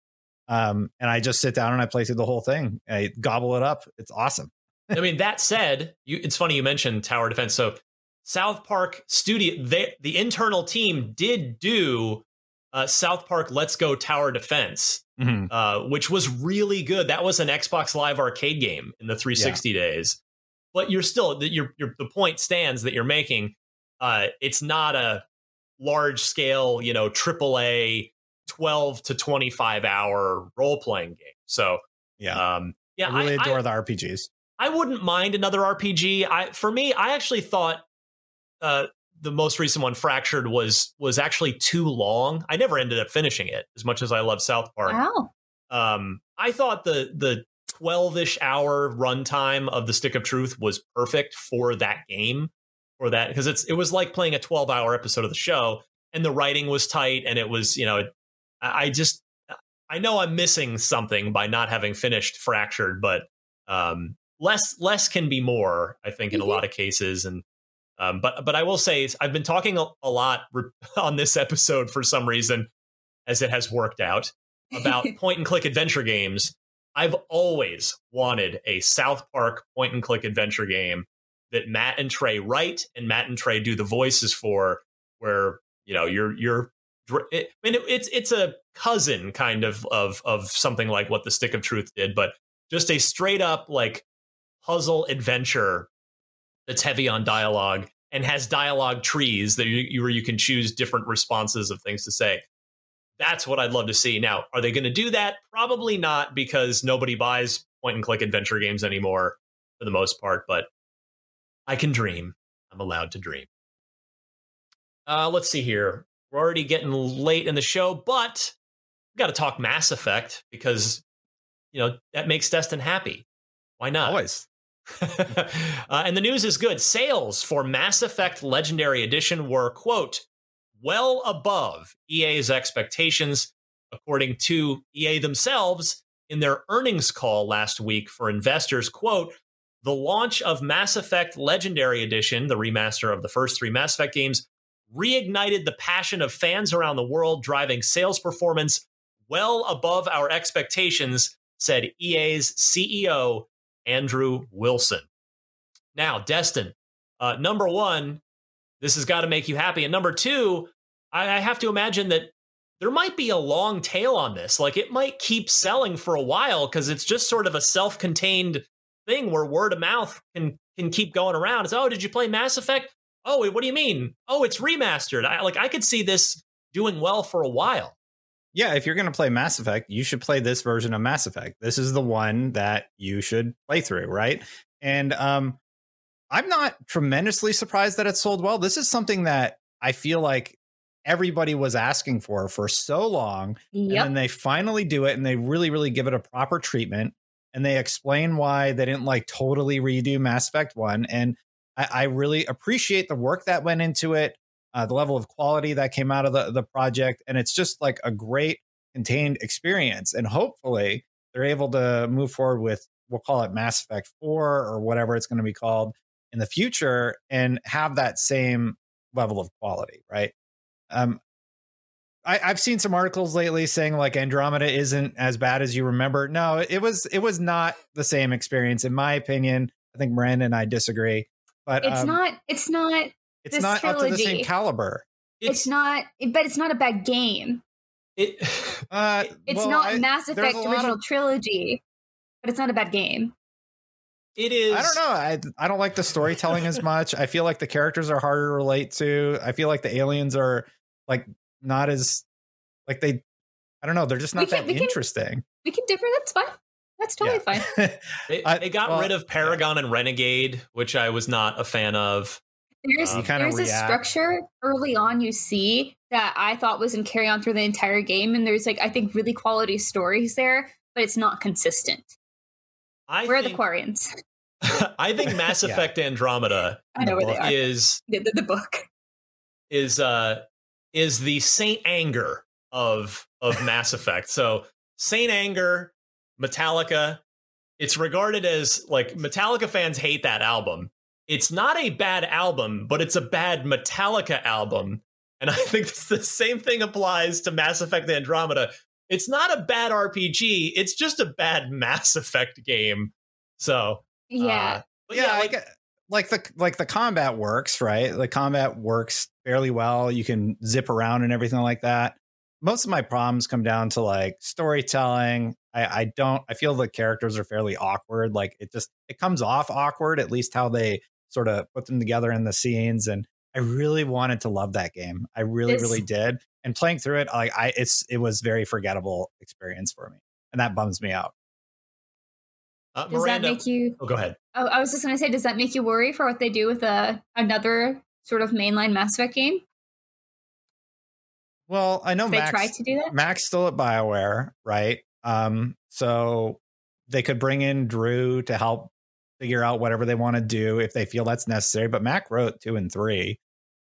Um, and I just sit down and I play through the whole thing. I gobble it up. It's awesome. I mean, that said, you, it's funny you mentioned tower defense. So South Park Studio, they, the internal team did do uh, South Park Let's Go Tower Defense, mm-hmm. uh, which was really good. That was an Xbox Live arcade game in the 360 yeah. days. But you're still your your the point stands that you're making. Uh, it's not a large scale, you know, AAA 12 to 25 hour role playing game. So yeah, um, yeah, I really I, adore I, the RPGs. I wouldn't mind another RPG. I for me, I actually thought uh, the most recent one, Fractured, was was actually too long. I never ended up finishing it, as much as I love South Park. Wow. Um, I thought the the twelve ish hour runtime of the Stick of Truth was perfect for that game, for that because it's it was like playing a twelve hour episode of the show, and the writing was tight, and it was you know, I just I know I'm missing something by not having finished Fractured, but um, less less can be more. I think in mm-hmm. a lot of cases, and um, but but I will say I've been talking a, a lot on this episode for some reason, as it has worked out about point and click adventure games. I've always wanted a South Park point and click adventure game that Matt and Trey write and Matt and Trey do the voices for, where you know you're you're. It, eh, I mean, it, it's it's a cousin kind of of of something like what the Stick of Truth did, but just a straight up like puzzle adventure that's heavy on dialogue and has dialogue trees that you, where you can choose different responses of things to say. That's what I'd love to see. Now, are they going to do that? Probably not because nobody buys point and click adventure games anymore for the most part, but I can dream. I'm allowed to dream. Uh, let's see here. We're already getting late in the show, but we got to talk Mass Effect because, you know, that makes Destin happy. Why not? Always. uh, and the news is good. Sales for Mass Effect Legendary Edition were, quote, well above EA's expectations, according to EA themselves in their earnings call last week for investors. Quote, the launch of Mass Effect Legendary Edition, the remaster of the first three Mass Effect games, reignited the passion of fans around the world, driving sales performance well above our expectations, said EA's CEO, Andrew Wilson. Now, Destin, uh, number one, this has got to make you happy. And number two, I, I have to imagine that there might be a long tail on this. Like it might keep selling for a while because it's just sort of a self contained thing where word of mouth can can keep going around. It's oh, did you play Mass Effect? Oh, what do you mean? Oh, it's remastered. I, like I could see this doing well for a while. Yeah, if you're going to play Mass Effect, you should play this version of Mass Effect. This is the one that you should play through, right? And um I'm not tremendously surprised that it sold well. This is something that I feel like everybody was asking for for so long. Yep. And then they finally do it and they really, really give it a proper treatment. And they explain why they didn't like totally redo Mass Effect 1. And I, I really appreciate the work that went into it, uh, the level of quality that came out of the, the project. And it's just like a great contained experience. And hopefully they're able to move forward with, we'll call it Mass Effect 4 or whatever it's going to be called in the future and have that same level of quality, right? Um, I, have seen some articles lately saying like Andromeda isn't as bad as you remember. No, it was it was not the same experience, in my opinion. I think Miranda and I disagree. But it's um, not. It's not. It's not trilogy. up to the same caliber. It's, it's, not. But it's not a bad game. It. Uh, it's well, not I, Mass Effect original of, trilogy, but it's not a bad game. It is. I don't know. I I don't like the storytelling as much. I feel like the characters are harder to relate to. I feel like the aliens are like not as like they. I don't know. They're just not can, that we interesting. Can, we can differ. That's fine. That's totally yeah. fine. they, they, got well, rid of Paragon yeah. and Renegade, which I was not a fan of. There's, um, there's a structure early on you see that I thought was in carry on through the entire game, and there's like I think really quality stories there, but it's not consistent. I Where think, are the Quarians? I think Mass Effect yeah. Andromeda I know where they are. is the, the, the book is uh is the Saint Anger of of Mass Effect. So Saint Anger, Metallica, it's regarded as like Metallica fans hate that album. It's not a bad album, but it's a bad Metallica album. And I think the same thing applies to Mass Effect Andromeda. It's not a bad RPG, it's just a bad Mass Effect game. So, yeah. Uh, yeah, yeah, like, like the like the combat works, right? The combat works fairly well. You can zip around and everything like that. Most of my problems come down to like storytelling. I, I don't. I feel the characters are fairly awkward. Like it just it comes off awkward. At least how they sort of put them together in the scenes. And I really wanted to love that game. I really, it's, really did. And playing through it, like I, it's it was very forgettable experience for me, and that bums me out. Uh, does Miranda, that make you? Oh, go ahead. Oh, I was just going to say, does that make you worry for what they do with a uh, another sort of mainline Mass Effect game? Well, I know they Max, tried to do that. Mac's still at Bioware, right? Um, so they could bring in Drew to help figure out whatever they want to do if they feel that's necessary. But Mac wrote two and three,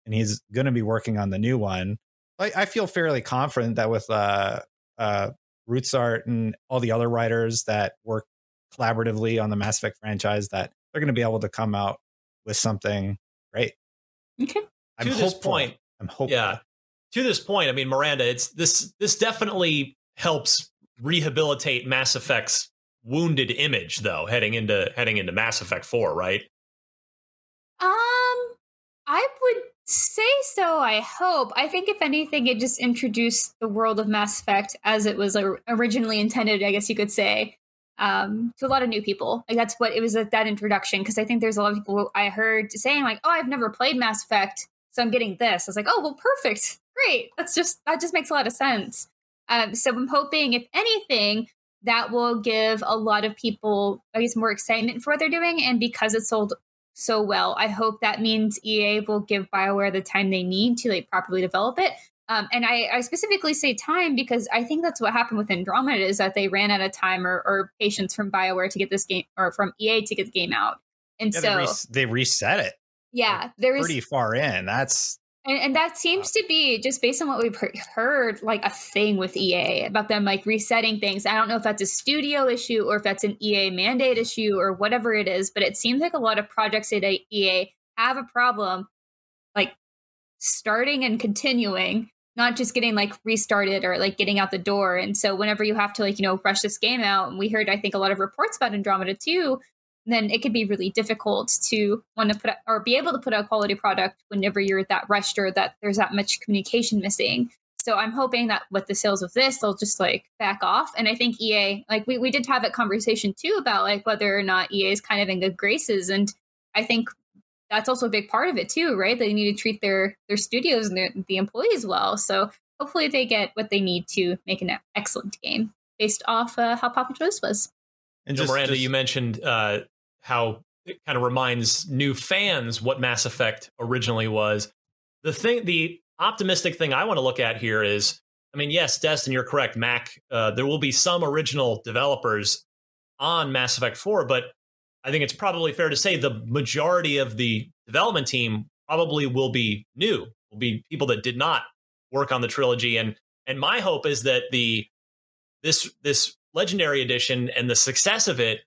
and he's going to be working on the new one. I, I feel fairly confident that with uh, uh, Rutesart and all the other writers that work collaboratively on the Mass Effect franchise that they're going to be able to come out with something great. Okay. I'm to hopeful. this point, I'm hopeful. Yeah. To this point, I mean, Miranda, it's this. This definitely helps rehabilitate Mass Effect's wounded image, though, heading into heading into Mass Effect Four, right? Um, I would say so. I hope. I think if anything, it just introduced the world of Mass Effect as it was originally intended. I guess you could say um, to a lot of new people. Like that's what it was like that introduction because I think there's a lot of people I heard saying like, "Oh, I've never played Mass Effect, so I'm getting this." I was like, "Oh, well, perfect, great. That's just that just makes a lot of sense." Um, so I'm hoping, if anything, that will give a lot of people, I guess, more excitement for what they're doing. And because it sold so well, I hope that means EA will give Bioware the time they need to like properly develop it. Um, and I, I, specifically say time because I think that's what happened with Andromeda is that they ran out of time or, or patience from Bioware to get this game or from EA to get the game out. And yeah, so they, res- they, reset it. Yeah, like, there is pretty far in. That's and, and, that seems to be just based on what we've heard, like a thing with EA about them like resetting things. I don't know if that's a studio issue or if that's an EA mandate issue or whatever it is, but it seems like a lot of projects at EA have a problem like starting and continuing, not just getting like restarted or like getting out the door. And so whenever you have to like, you know, rush this game out, and we heard, I think, a lot of reports about Andromeda too, then it could be really difficult to want to put or be able to put out a quality product whenever you're at that rushed or that there's that much communication missing. So I'm hoping that with the sales of this, they'll just like back off. And I think EA, like we, we did have a conversation too about like whether or not EA is kind of in good graces. And I think that's also a big part of it too, right? They need to treat their their studios and their, the employees well. So hopefully they get what they need to make an excellent game based off uh, how popular this was. And just, Miranda, just, you mentioned uh, how it kind of reminds new fans what Mass Effect originally was. The thing, the optimistic thing I want to look at here is, I mean, yes, Destin, you're correct. Mac, uh, there will be some original developers on Mass Effect 4, but I think it's probably fair to say the majority of the development team probably will be new, will be people that did not work on the trilogy. And and my hope is that the this this legendary edition and the success of it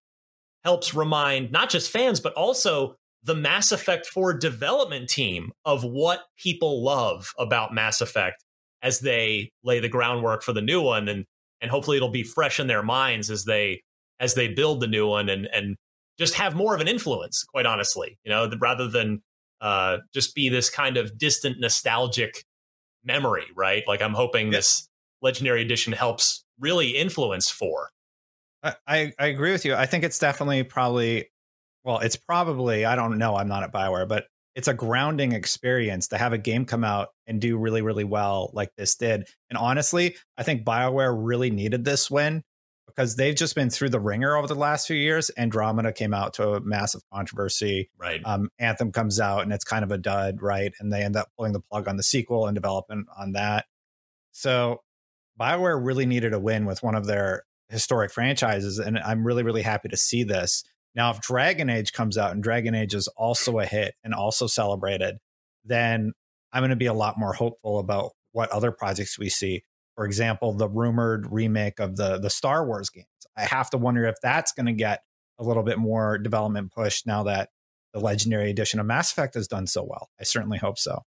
helps remind not just fans, but also the Mass Effect 4 development team of what people love about Mass Effect as they lay the groundwork for the new one. And and hopefully it'll be fresh in their minds as they as they build the new one and and just have more of an influence quite honestly you know rather than uh just be this kind of distant nostalgic memory right? Like i'm hoping yeah. this legendary edition helps really influence 4 I, I agree with you. I think it's definitely probably, well, it's probably, I don't know, I'm not at Bioware, but it's a grounding experience to have a game come out and do really, really well like this did. And honestly, I think Bioware really needed this win because they've just been through the ringer over the last few years. Andromeda came out to a massive controversy. Right. Um, Anthem comes out and it's kind of a dud, right? And they end up pulling the plug on the sequel and development on that. So Bioware really needed a win with one of their historic franchises, and I'm really really happy to see this. Now, if Dragon Age comes out and Dragon Age is also a hit and also celebrated, then I'm going to be a lot more hopeful about what other projects we see. For example, the rumored remake of the the Star Wars games. I have to wonder if that's going to get a little bit more development push now that the Legendary Edition of Mass Effect has done so well. I certainly hope so.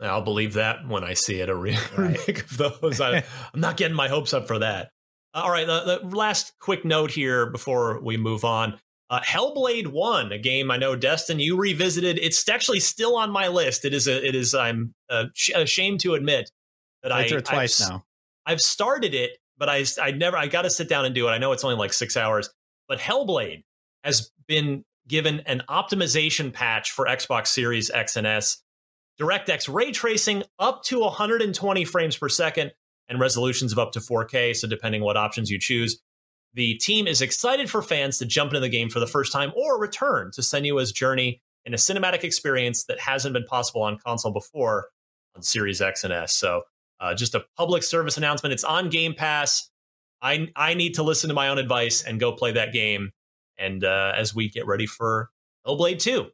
I'll believe that when I see it. A remake right. of those. I, I'm not getting my hopes up for that. Uh, all right, the, the, last quick note here before we move on. Uh, Hellblade One, a game I know Destin you revisited. It's actually still on my list. It is a, it is. I'm uh, sh- ashamed to admit that I twice I've, now. I've started it, but I I never I got to sit down and do it. I know it's only like six hours, but Hellblade has been given an optimization patch for Xbox Series X and S. DirectX ray tracing up to 120 frames per second and resolutions of up to 4K. So, depending what options you choose, the team is excited for fans to jump into the game for the first time or return to Senua's journey in a cinematic experience that hasn't been possible on console before on Series X and S. So, uh, just a public service announcement. It's on Game Pass. I I need to listen to my own advice and go play that game. And uh, as we get ready for Hellblade 2.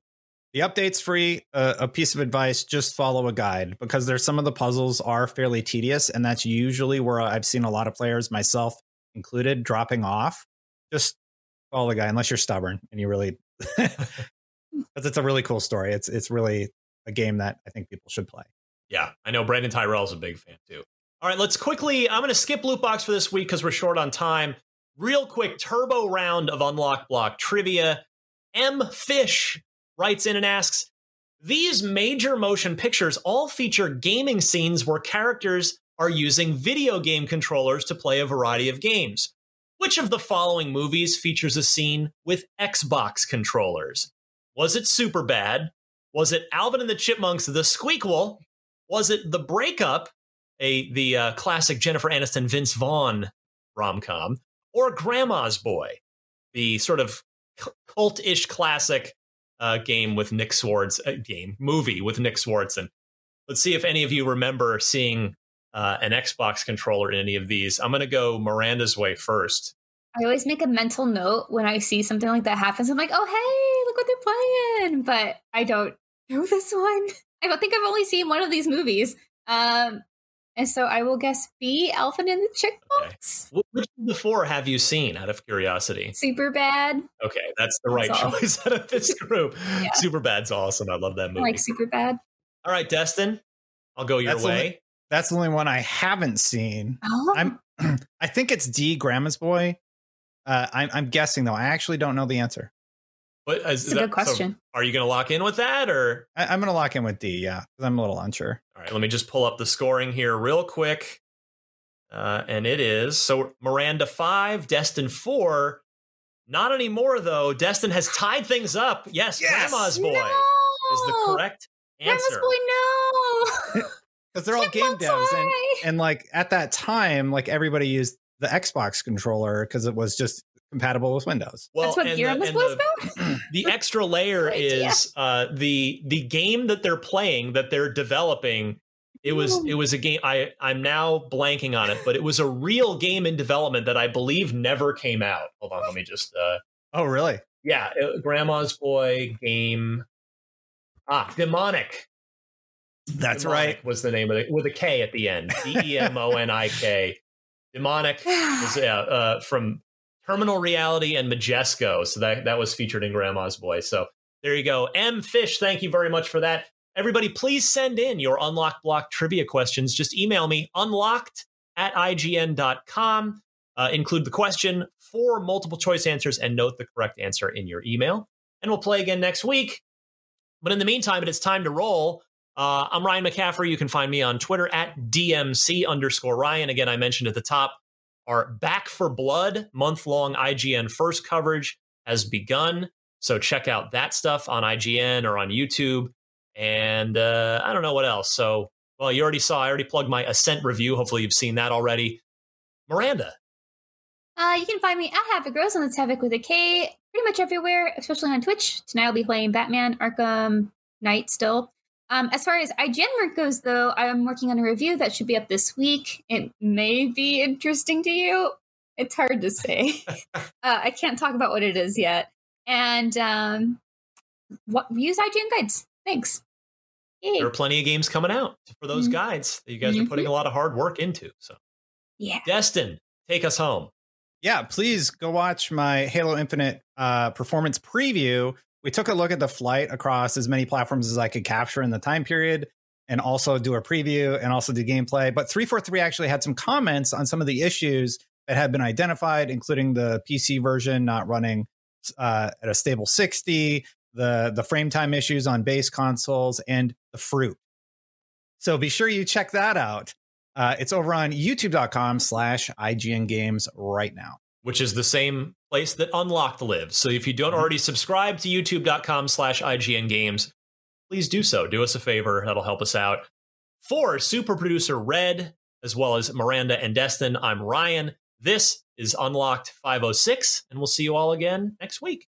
The update's free. Uh, a piece of advice: just follow a guide because there's some of the puzzles are fairly tedious, and that's usually where I've seen a lot of players, myself included, dropping off. Just follow the guy, unless you're stubborn and you really. because it's a really cool story. It's it's really a game that I think people should play. Yeah, I know Brandin Tyrrel's a big fan too. All right, let's quickly. I'm going to skip loot box for this week because we're short on time. Real quick turbo round of unlock block trivia. M Fish writes in and asks These major motion pictures all feature gaming scenes where characters are using video game controllers to play a variety of games. Which of the following movies features a scene with Xbox controllers? Was it Super Bad? Was it Alvin and the Chipmunks, The Squeakquel? Was it The Breakup, a the uh, classic Jennifer Aniston Vince Vaughn rom com, or Grandma's Boy, the sort of cult-ish classic uh, game with Nick Swartz, game movie with Nick Swardson. Let's see if any of you remember seeing uh, an Xbox controller in any of these. I'm going to go Miranda's way first. I always make a mental note when I see something like that happens. I'm like, oh, hey, look what they're playing. But I don't know this one. I don't think I've only seen one of these movies. Um, and so I will guess B, Alvin in the Chipmunks. Okay. Which of the four have you seen out of curiosity? Super bad. Okay, that's the right that's choice out of this group. yeah. Super bad's awesome. I love that movie. I like Super bad. All right, Destin, I'll go your that's way. Only, that's the only one I haven't seen. Oh. I'm I think it's D, Grandma's Boy. Uh, I'm, I'm guessing though. I actually don't know the answer. But is, is a that, good question. So are you going to lock in with that, or I, am going to lock in with D? Yeah, because I'm a little unsure. All right, let me just pull up the scoring here real quick, uh, and it is so Miranda five, Destin four. Not anymore though. Destin has tied things up. Yes, yes! Grandma's boy no! is the correct answer. Grandma's boy, no. Because they're all game devs, and, and like at that time, like everybody used the Xbox controller because it was just compatible with Windows. Well, That's what Gearless the, was the, the extra layer is uh, the the game that they're playing that they're developing. It was it was a game. I I'm now blanking on it, but it was a real game in development that I believe never came out. Hold on, let me just. Uh, oh, really? Yeah, it, Grandma's Boy game. Ah, Demonik. That's Demonik right. Was the name of it with a K at the end? D E M O N I K. Demonik was uh, uh, from Terminal Reality and Majesco. So that, that was featured in Grandma's Boy. So there you go. M Fish, thank you very much for that. Everybody, please send in your Unlock Block trivia questions. Just email me unlocked at ign.com. Uh, include the question, for multiple choice answers, and note the correct answer in your email. And we'll play again next week. But in the meantime, it is time to roll. Uh, I'm Ryan McCaffrey. You can find me on Twitter at DMC underscore Ryan. Again, I mentioned at the top, our Back 4 Blood month long IGN first coverage has begun. So check out that stuff on IGN or on YouTube. And uh, I don't know what else. So, well, you already saw, I already plugged my Ascent review. Hopefully, you've seen that already. Miranda. Uh, you can find me at Havok Rose on the Havok with a K pretty much everywhere, especially on Twitch. Tonight I'll be playing Batman Arkham Knight still. Um, as far as IGN work goes, though, I'm working on a review that should be up this week. It may be interesting to you. It's hard to say. uh, I can't talk about what it is yet. And um, what use IGN guides. Thanks. Yay. There are plenty of games coming out for those mm-hmm. guides that you guys mm-hmm. are putting mm-hmm. a lot of hard work into. So, yeah, Destin, take us home. Yeah, please go watch my Halo Infinite uh, performance preview we took a look at the flight across as many platforms as I could capture in the time period and also do a preview and also do gameplay. But 343 actually had some comments on some of the issues that had been identified, including the PC version not running uh, at a stable 60, the, the frame time issues on base consoles, and the fruit. So be sure you check that out. Uh, it's over on youtube.com slash IGN games right now. Which is the same place that Unlocked lives. So if you don't mm-hmm. already subscribe to youtube.com slash IGN games, please do so. Do us a favor. That'll help us out. For super producer Red, as well as Miranda and Destin, I'm Ryan. This is Unlocked 506, and we'll see you all again next week.